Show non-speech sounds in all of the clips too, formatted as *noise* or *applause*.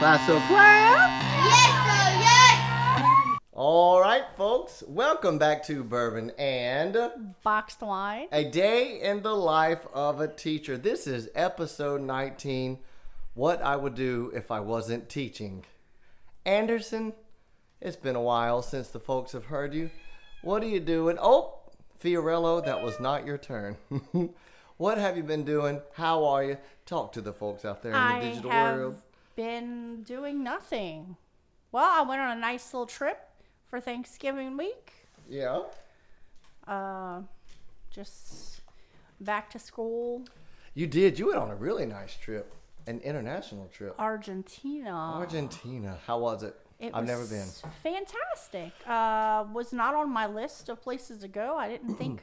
Class. of Class, so yes! All right, folks. Welcome back to Bourbon and Boxed wine. a day in the life of a teacher. This is episode 19. What I would do if I wasn't teaching. Anderson, it's been a while since the folks have heard you. What are you doing? Oh, Fiorello, that was not your turn. *laughs* what have you been doing? How are you? Talk to the folks out there in the I digital have world. Been doing nothing. Well, I went on a nice little trip for Thanksgiving week. Yeah. Uh, just back to school, You did. You went on a really nice trip, an international trip. Argentina. Argentina. How was it? It I've never been. Fantastic. Uh, was not on my list of places to go. I didn't think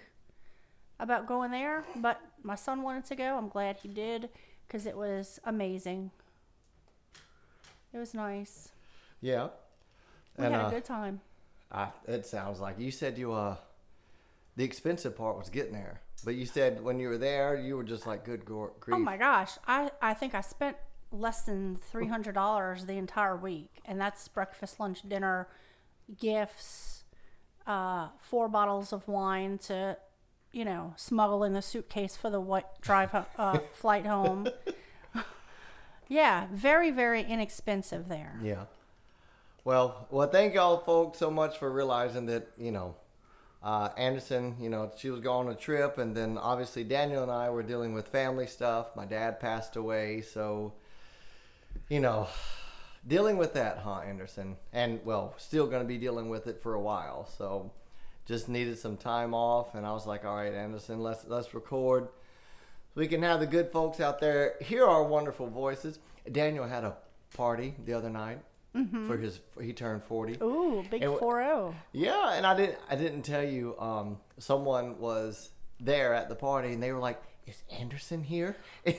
*clears throat* about going there, but my son wanted to go. I'm glad he did because it was amazing. It was nice. Yeah. We And, had uh, a good time. I, it sounds like you said you uh the expensive part was getting there, but you said when you were there you were just like good grief. Oh my gosh, I, I think I spent less than three hundred dollars the entire week, and that's breakfast, lunch, dinner, gifts, uh, four bottles of wine to, you know, smuggle in the suitcase for the what drive uh, *laughs* flight home. Yeah, very very inexpensive there. Yeah. Well, well, thank y'all folks so much for realizing that you know. Uh, Anderson, you know, she was going on a trip, and then obviously Daniel and I were dealing with family stuff. My dad passed away, so you know, dealing with that, huh, Anderson? And well, still going to be dealing with it for a while. So just needed some time off, and I was like, all right, Anderson, let's let's record. We can have the good folks out there hear our wonderful voices. Daniel had a party the other night for his he turned forty. Ooh, big And wh- four zero. Yeah, and I didn't I didn't tell you. Um, someone was there at the party, and they were like, "Is Anderson here?" *laughs*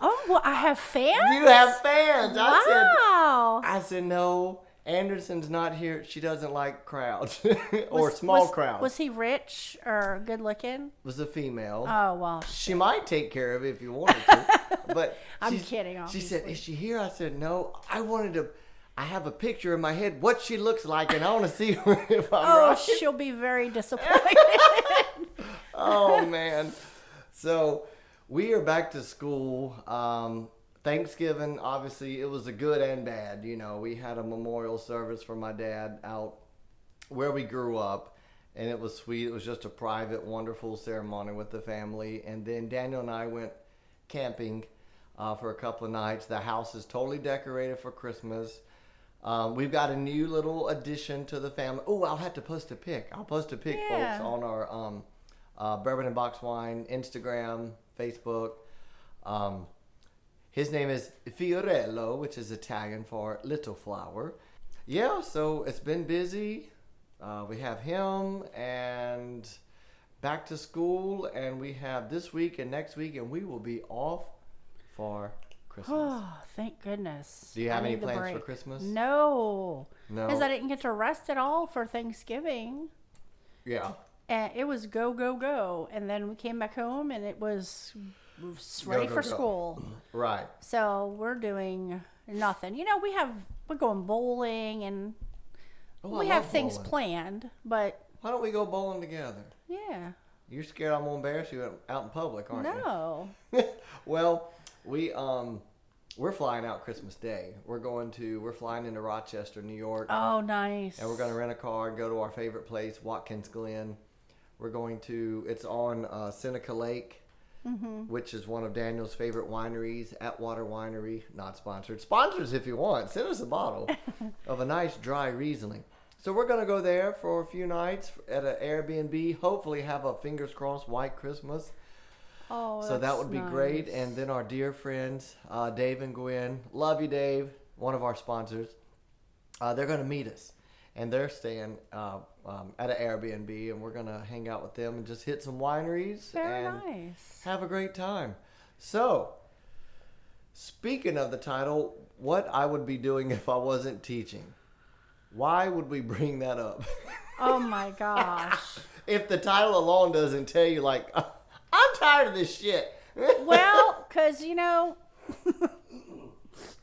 Oh well, I have fans. You have fans. I said. Wow. I said no. Anderson's not here. She doesn't like crowds *laughs* or Was- small was- crowds. Was he rich or good looking? was a female. Oh well, she might take care of it if you wanted to, *laughs* but I'm kidding, She said, "Is she here?" I said, "No." I wanted to. I have a picture in my head what she looks like, and I want to see *laughs* if I'm Oh, right. she'll be very disappointed. oh man. So we are back to school. Um, Thanksgiving, obviously, it was a good and bad. You know, we had a memorial service for my dad out where we grew up, and it was sweet. It was just a private, wonderful ceremony with the family. And then Daniel and I went camping uh, for a couple of nights. The house is totally decorated for Christmas. Um, we've got a new little addition to the family. Oh, I'll have to post a pic. I'll post a pic, Yeah. folks, on our um, uh, Bourbon and Boxed Wine Instagram, Facebook. Um, his name is Fiorello, which is Italian for little flower. Yeah, so it's been busy. Uh, we have him and back to school, and we have this week and next week, and we will be off for Christmas. *sighs* oh, thank goodness. Do you I have any plans for. Christmas? No, No. because I didn't get to rest at all for Thanksgiving. Yeah. And it was go go go, and then we came back home, and it was was Go, ready go, for go. school. *clears throat* Right. So we're doing nothing. You know, we have we're going bowling, and Oh, we have things bowling. planned. But Why don't we go bowling together? yeah, You're scared I'm gonna embarrass you out in public, aren't you? no. *laughs* well, we um we're flying out Christmas Day. We're going to we're flying into Rochester, New York, Oh, nice. and we're going to rent a car and go to our favorite place, Watkins Glen. We're going to it's on uh, Seneca Lake, which is one of Daniel's favorite wineries, Atwater Winery. Not sponsored. Sponsors if you want. Send us a bottle *laughs* of a nice dry Riesling. So we're going to go there for a few nights at an Airbnb. Hopefully, have a fingers crossed white Christmas. Oh, So that would be great. And then our dear friends, uh, Dave and Gwen, love you, Dave, one of our sponsors. Uh, they're going to meet us, and they're staying uh, um, at an Airbnb, and we're to hang out with them and just hit some wineries very and nice. have a great time. So, speaking of the title, what I would be doing *laughs* if I wasn't teaching. Why would we bring that up? *laughs* Oh my gosh. if the title alone doesn't tell you, like, *laughs* I'm tired of this shit. well, because you know,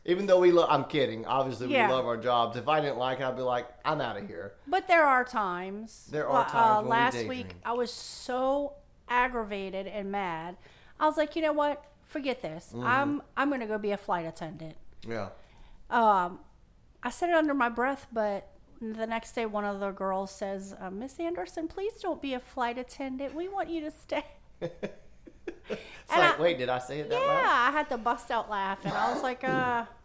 Even though we love, I'm kidding. Obviously, Yeah. we love our jobs. If I didn't like it, I'd be like, I'm out of here. But there are times. There are times Uh, when we last daydream. week, I was so aggravated and mad. I was like, you know what? Forget this. Mm-hmm. I'm I'm gonna go be a flight attendant. Yeah. Um, I said it under my breath, but the next day, one of the girls says, uh, "Miss Anderson, please don't be a flight attendant. We want you to stay." *laughs* Like, I- wait, did I say it that way? yeah, loud? I had to bust out laughing. I was like, uh. *clears throat*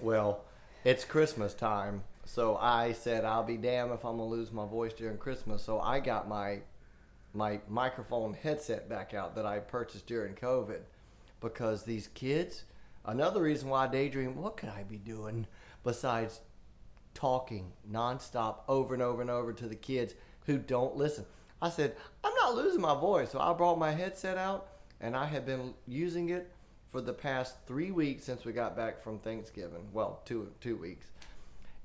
Well, it's Christmas time, so I said I'll be damned if I'm gonna lose my voice during Christmas. So I got my my microphone headset back out that I purchased during COVID because these kids. Another reason why I daydream. What could I be doing besides talking nonstop over and over and over to the kids who don't listen? I said I'm not losing my voice, so I brought my headset out and I have been using it for the past three weeks since we got back from Thanksgiving. Well, two two weeks,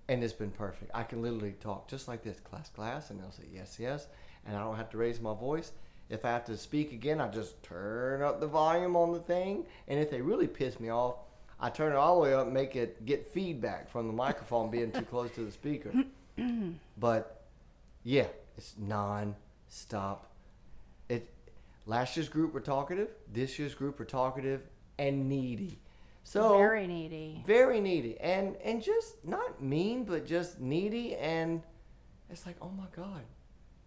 and it's been perfect. I can literally talk just like this, class, class, and they'll say yes, yes, and I don't have to raise my voice. If I have to speak again, I just turn up the volume on the thing, and if they really piss me off, I turn it all the way up, and make it get feedback from the microphone being too close to the speaker. *clears throat* but yeah, it's non-stop. Last year's group were talkative. This year's group were talkative and needy. So very needy. very needy and and just not mean, but just needy and it's like oh my god.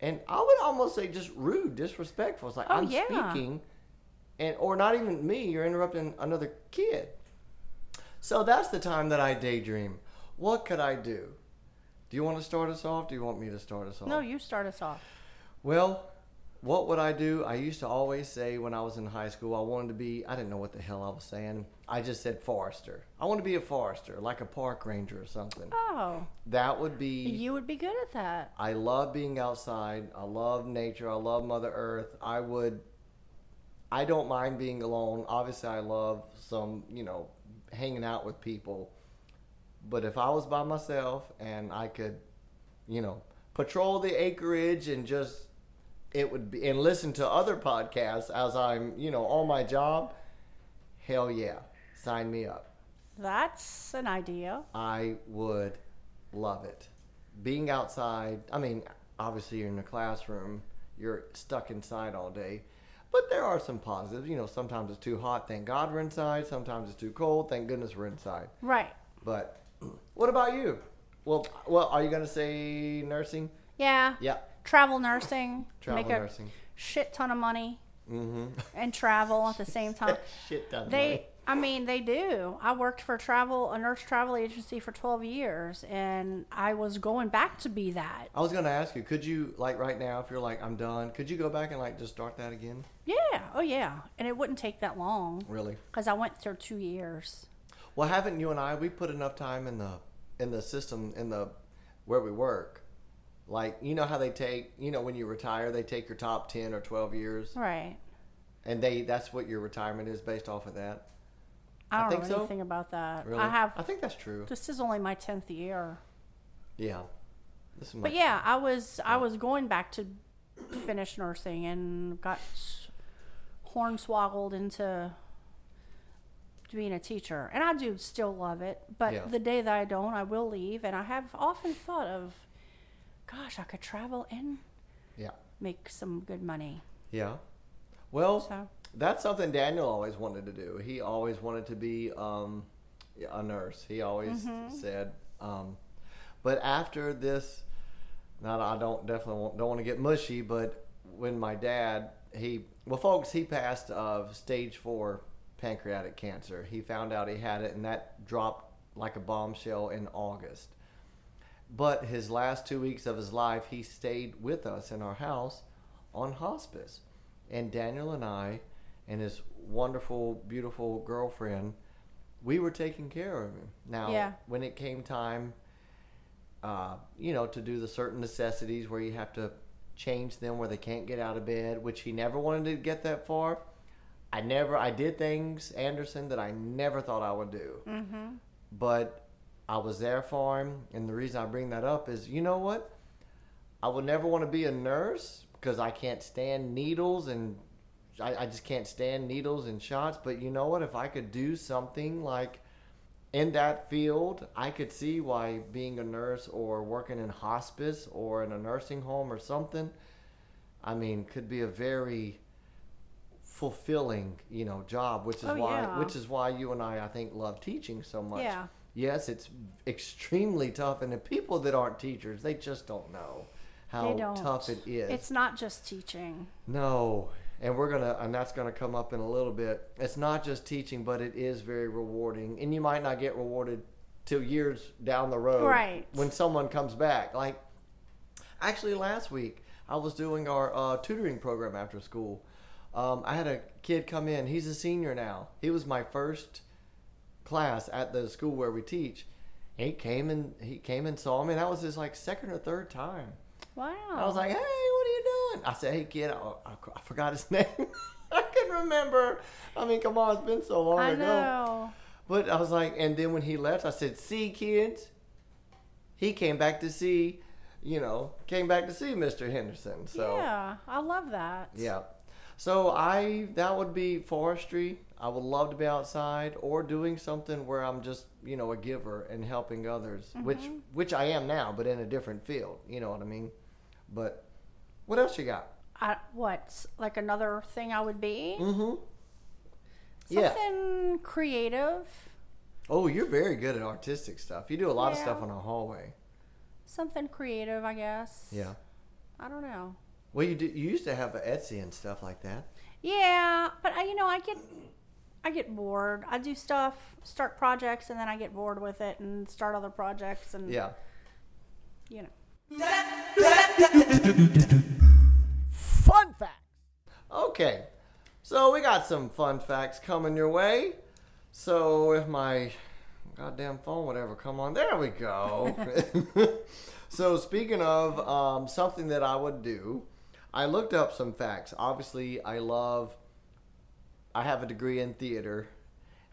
And I would almost say just rude, disrespectful. It's like Oh, I'm yeah. speaking, and or not even me. You're interrupting another kid. So that's the time that I daydream. What could I do? Do you want to start us off? Do you want me to start us off? No, you start us off. Well, what would I do? I used to always say when I was in high school, I wanted to be, I didn't know what the hell I was saying. I just said forester. I want to be a forester, like a park ranger or something. Oh, That would be, you would be good at that. I love being outside. I love nature. I love Mother Earth. I would, I don't mind being alone. Obviously, I love some, you know, hanging out with people. But if I was by myself and I could, you know, patrol the acreage and just, it would be, and listen to other podcasts as I'm, you know, on my job, hell yeah, sign me up. That's an idea. I would love it. Being outside, I mean, obviously you're in the classroom, you're stuck inside all day. But there are some positives. You know, sometimes it's too hot, thank God we're inside. Sometimes it's too cold, thank goodness we're inside. Right. But *clears throat* what about you? Well, well, are you going to say nursing? Yeah. Yeah, Travel nursing. travel make a shit ton of money Mm-hmm. and travel at the *laughs* same time. Shit ton of They, money. I mean, they do. I worked for travel, a nurse travel agency for 12 years, and I was going back to be that. I was going to ask you, could you, like right now, if you're like, I'm done, could you go back and like just start that again? Yeah. Oh, yeah. And it wouldn't take that long Really? because I went through two years. Well, haven't you and I? We put enough time in the in the system in the where we work. Like you know how they take you know when you retire they take your top ten or twelve years Right. and they that's what your retirement is based off of that. I I don't think know so. anything about that. Really? I have. I think that's true. This is only my 10th year. Yeah. This is my, But yeah, I was I was going back to finish nursing and got hornswoggled into being a teacher. And I do still love it, but Yeah. the day that I don't, I will leave. And I have often thought of, gosh, I could travel and Yeah. make some good money. Yeah. Well, So that's something Daniel always wanted to do. He always wanted to be um, a nurse. He always said. Um, but after this, now I don't definitely want, don't want to get mushy, but when my dad he well, folks, he passed of stage four pancreatic cancer. He found out he had it, and that dropped like a bombshell in August. But his last two weeks of his life, he stayed with us in our house on hospice. And Daniel and I and his wonderful, beautiful girlfriend, we were taking care of him. Now, Yeah. when it came time, uh, you know, to do the certain necessities where you have to change them where they can't get out of bed, which he never wanted to get that far. I never, I did things, Anderson, that I never thought I would do. mm-hmm. But I was there for him. And the reason I bring that up is, you know what? I would never want to be a nurse because I can't stand needles and I, I just can't stand needles and shots. But you know what? If I could do something like in that field, I could see why being a nurse or working in hospice or in a nursing home or something, I mean, could be a very fulfilling, you know, job, which is Oh, why yeah. which is why you and I I think love teaching so much. Yeah. Yes, it's extremely tough and the people that aren't teachers, they just don't know how don't. tough it is. It's not just teaching. No, and we're gonna, and that's gonna come up in a little bit. It's not just teaching, but it is very rewarding, and you might not get rewarded till years down the road, Right. When someone comes back, like actually last week, I was doing our uh, tutoring program after school. Um, I had a kid come in. He's a senior now. He was my first class at the school where we teach. He came and he came and saw me. And that was his like second or third time. Wow. I was like, "Hey, what are you doing?" I said, "Hey, kid, I, I, I forgot his *laughs* name. I couldn't remember. I mean, come on, it's been so long I ago." know. But I was like, and then when he left, I said, "See, kids." He came back to see, you know, came back to see Mr. Henderson. So yeah, I love that. yeah. So I that would be forestry. I would love to be outside or doing something where I'm just, you know, a giver and helping others, which Mm-hmm. which I am now, but in a different field. You know what I mean? But what else you got? I, what? Like another thing I would be? Mm-hmm. Yeah. Something creative. Oh, you're very good at artistic stuff. You do a lot of stuff on a hallway. Something creative, I guess. Yeah. I don't know. Well, you do, you used to have Etsy and stuff like that. Yeah, but I, you know, I get, I get bored. I do stuff, start projects, and then I get bored with it and start other projects, and Yeah. you know. Fun facts. Okay. So we got some fun facts coming your way. So if my goddamn phone would ever come on, there we go. *laughs* so speaking of um, something that I would do, I looked up some facts. Obviously, I love. I have a degree in theater.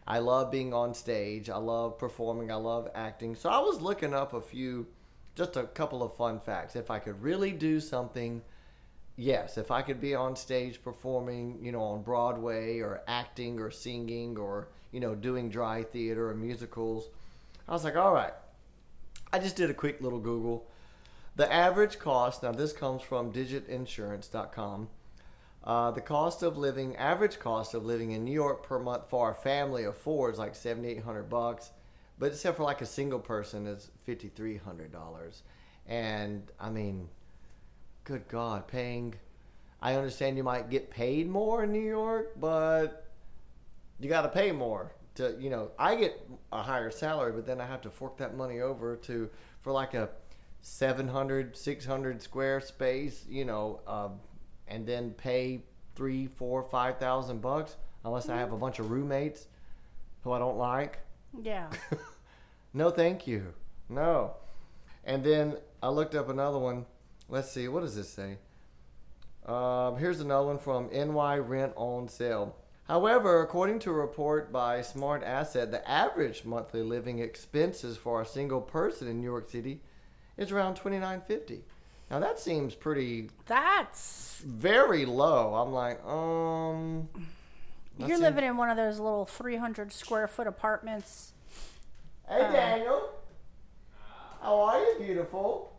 I love being on stage. I love performing. I love acting. So I was looking up a few, just a couple of fun facts. If I could really do something yes, if I could be on stage performing, you know, on Broadway or acting or singing or, you know, doing dry theater or musicals, I was like, all right. I just did a quick little Google. The average cost, now this comes from digitinsurance.com. Uh, the cost of living, average cost of living in New York per month for a family of four is like seventy eight hundred bucks, but except for like a single person is fifty three hundred dollars, and I mean, good God, paying. I understand you might get paid more in New York, but you got to pay more to you know. I get a higher salary, but then I have to fork that money over to for like a 700, 600 square space, you know, uh, and then pay three, four, five thousand bucks unless I have a bunch of roommates who I don't like. Yeah. *laughs* No, thank you. No. And then I looked up another one. Let's see, what does this say? Um, here's another one from NY Rent Own Sell. However, according to a report by Smart Asset, the average monthly living expenses for a single person in New York City is around twenty nine fifty. Now that seems pretty That's very low. I'm like, um. you're seems- living in one of those little 300 square foot apartments. Hey Daniel, how are you, beautiful?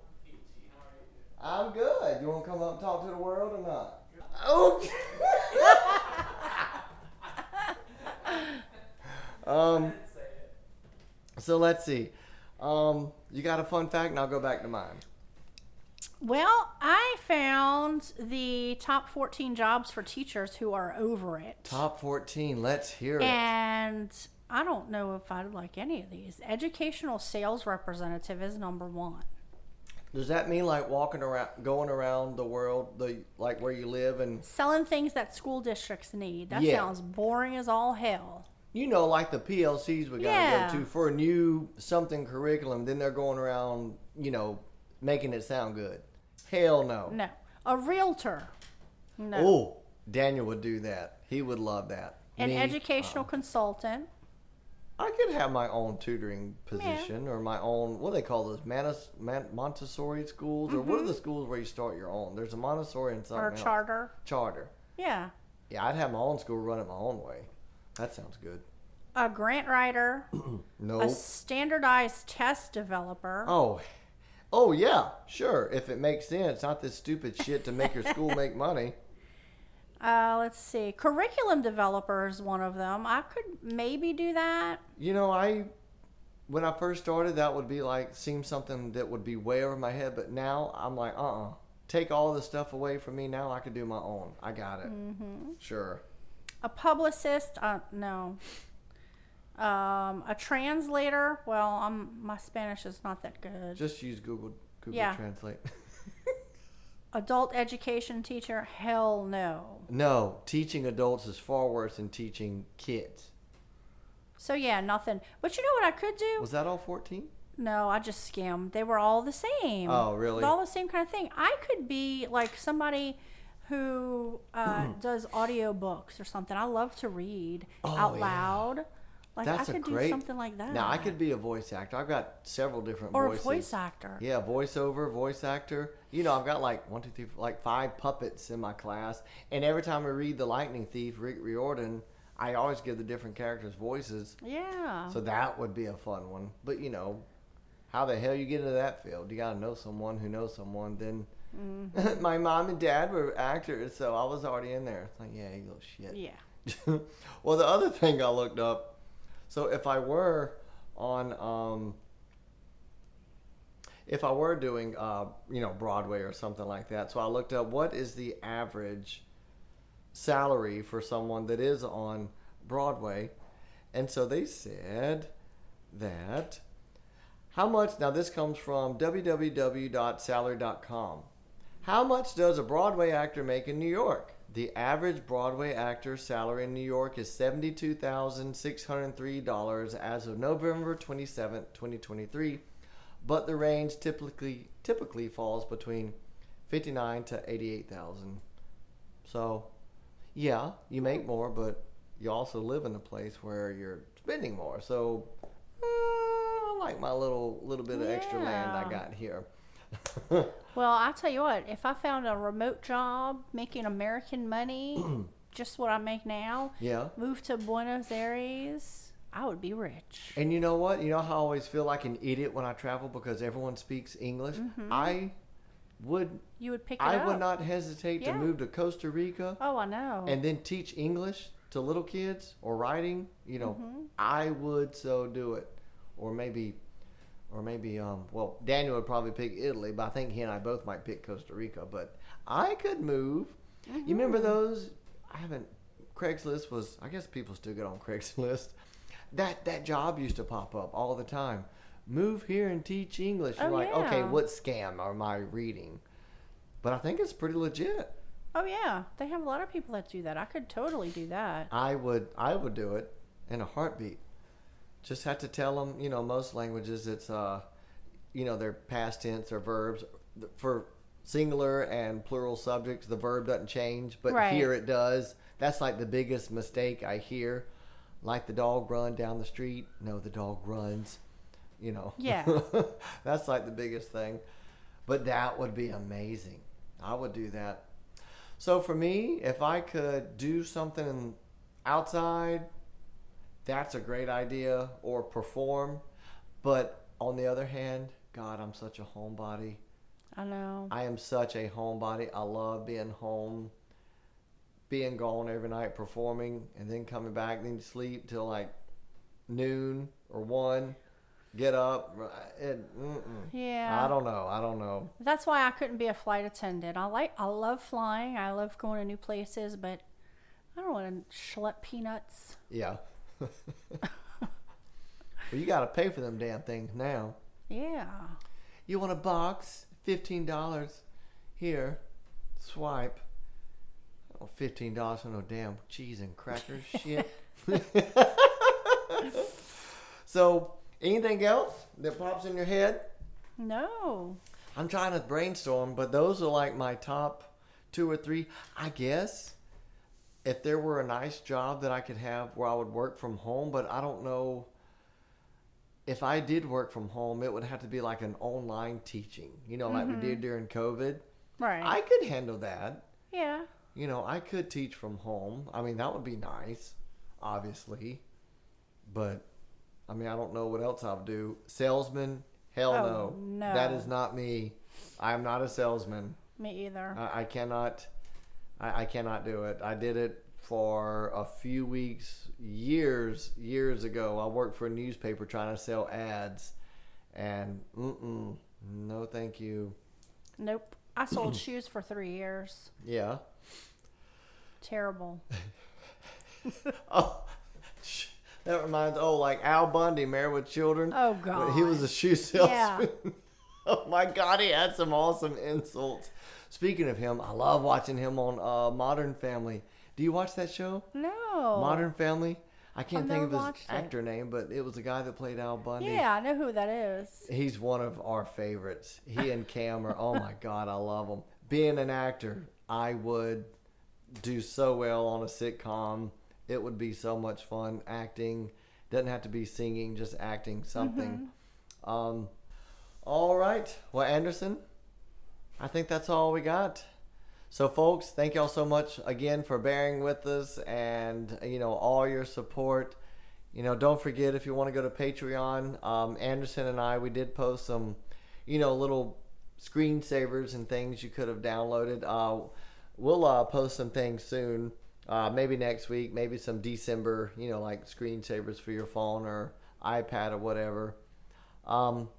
I'm good. You want to come up and talk to the world or not? Okay. *laughs* um. So let's see. Um, you got a fun fact, and I'll go back to mine. Well, I found the top 14 jobs for teachers who are over it. Top 14. Let's hear it. And I don't know if I'd like any of these. Educational sales representative is number one. Does that mean like walking around, going around the world, the like where you live, and Selling things that school districts need. That Yeah. sounds boring as all hell. you know, like the PLCs we gotta Yeah. go to for a new something curriculum, then they're going around, you know, making it sound good. Hell no. No. A realtor. No. Oh, Daniel would do that. He would love that. An Me, educational consultant. I could have my own tutoring position or my own. What do they call those? Manis, Man, Montessori schools or what are the schools where you start your own? There's a Montessori and something Mm-hmm. or else. charter. Charter. Yeah. Yeah, I'd have my own school run it my own way. That sounds good. A grant writer, *clears throat* No. a standardized test developer. Oh, oh yeah, sure. If it makes sense, not this stupid shit to make your school make *laughs* money. Uh, let's see. Curriculum developer is one of them. I could maybe do that. You know, I when I first started, that would be like seem something that would be way over my head. But now I'm like, uh, uh take all the stuff away from me. Now I can do my own. I got it. Mm-hmm. Sure. A publicist. Uh, no. Um, a translator. Well, I'm my Spanish is not that good. Just use Google Google Yeah. Translate. *laughs* Adult education teacher. Hell no. no, teaching adults is far worse than teaching kids. So yeah, nothing. But you know what I could do? Was that all 14? No, I just skimmed. They were all the same. Oh, really? All the same kind of thing. I could be like somebody who uh, *clears throat* does audio books or something. I love to read Oh, out yeah. loud. Like That's I a could great do something like that. Now I could be a voice actor. I've got several different or voices. a voice actor. Yeah, voiceover, voice actor. You know, I've got like one, two, three, like five puppets in my class, and every time I read The Lightning Thief, Rick Riordan, I always give the different characters voices. Yeah. So that would be a fun one. But you know, how the hell you get into that field? You got to know someone who knows someone. Then Mm-hmm. *laughs* my mom and dad were actors, so I was already in there. It's like, yeah, you little shit. yeah. *laughs* well, the other thing I looked up. So if I were on, um, if I were doing, uh, you know, Broadway or something like that, so I looked up what is the average salary for someone that is on Broadway, and so they said that how much. Now this comes from www.salary.com. How much does a Broadway actor make in New York? The average Broadway actor salary in New York is $72,603 as of November 27, 2023, but the range typically typically falls between 59 to 88,000. So, yeah, you make more, but you also live in a place where you're spending more. So, uh, I like my little little bit of extra land I got here. *laughs* Well, I tell you what, if I found a remote job making American money, *clears throat* just what I make now, yeah. move to Buenos Aires, I would be rich. And you know what? You know how I always feel like an idiot when I travel because everyone speaks English? I would You would pick it I up. would not hesitate Yeah. to move to Costa Rica Oh, I know. and then teach English to little kids or writing. You know, Mm-hmm. I would so do it. Or maybe or maybe um well Daniel would probably pick Italy, but I think he and I both might pick Costa Rica, but I could move. You remember Mm-hmm. those I haven't Craigslist was I guess people still get on *laughs* Craigslist. That that job used to pop up all the time. Move here and teach English. You're Oh, like, okay, what scam am I reading? But I think it's pretty legit. oh, yeah. They have a lot of people that do that. I could totally do that. I would I would do it in a heartbeat. Just have to tell them, you know, most languages it's uh, you know, their past tense or verbs for singular and plural subjects. The verb doesn't change, but Right. here it does. That's like the biggest mistake I hear. Like the dog run down the street. No, the dog runs. You know. Yeah. *laughs* That's like the biggest thing. But that would be amazing. I would do that. So for me, if I could do something outside, that's a great idea, or perform. But on the other hand, God, I'm such a homebody. I know. I am such a homebody. I love being home, being gone every night performing, and then coming back, then sleep till like noon or one. Get up. Uh, it. Yeah. I don't know. I don't know. That's why I couldn't be a flight attendant. I like I love flying. I love going to new places, but I don't want to schlep peanuts. Yeah. Well, you got to pay for them damn things now. Yeah. You want a box? Fifteen dollars. Here, swipe. Oh, fifteen dollars for no damn cheese and crackers. *laughs* Shit. so, anything else that pops in your head? No. I'm trying to brainstorm, but those are like my top two or three. I guess if there were a nice job that I could have where I would work from home, but I don't know if I did work from home, it would have to be like an online teaching, you know, like we did mm-hmm. during COVID. Right. I could handle that. yeah. you know, I could teach from home. I mean, that would be nice, obviously. But I mean, I don't know what else I'll do. Salesman? Hell Oh, no. no. That is not me. I am not a salesman. Me either. I, I cannot. I, I cannot do it. I did it for a few weeks, years, years ago. I worked for a newspaper trying to sell ads, and mm-mm, no, thank you. nope. I sold *clears throat* shoes for three years. Yeah. Terrible. *laughs* Oh, sh- that reminds. Oh, like Al Bundy, Married with Children. Oh god. He was a shoe salesman. Yeah. *laughs* *laughs* oh my God, he had some awesome insults. Speaking of him, I love watching him on uh, Modern Family. Do you watch that show? no. Modern Family. I can't I've think of his watched it. actor name, but it was the guy that played Al Bundy. Yeah, I know who that is. He's one of our favorites. He and Cam are, oh my God, I love them. Being an actor, I would do so well on a sitcom. It would be so much fun acting. Doesn't have to be singing, just acting something. Um, all right. Well, Anderson, I think that's all we got. So, folks, thank y'all so much again for bearing with us and, you know, all your support. You know, don't forget if you want to go to Patreon, um, Anderson and I, we did post some, you know, little screensavers and things you could have downloaded. Uh, we'll uh, post some things soon, uh, maybe next week, maybe some December, you know, like screensavers for your phone or iPad or whatever. Um,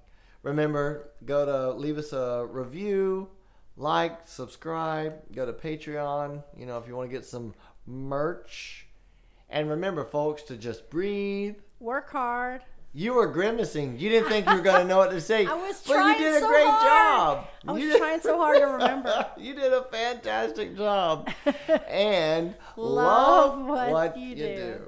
remember, go to leave us a review, like, subscribe, go to Patreon, you know, if you want to get some merch. And remember, folks, to just breathe. Work hard. You were grimacing. You didn't think you were going to know what to say. *laughs* I was but trying you did a so great hard. job. I was You did- trying so hard to remember. *laughs* you did a fantastic job. *laughs* and Love love, what what, you you do. do.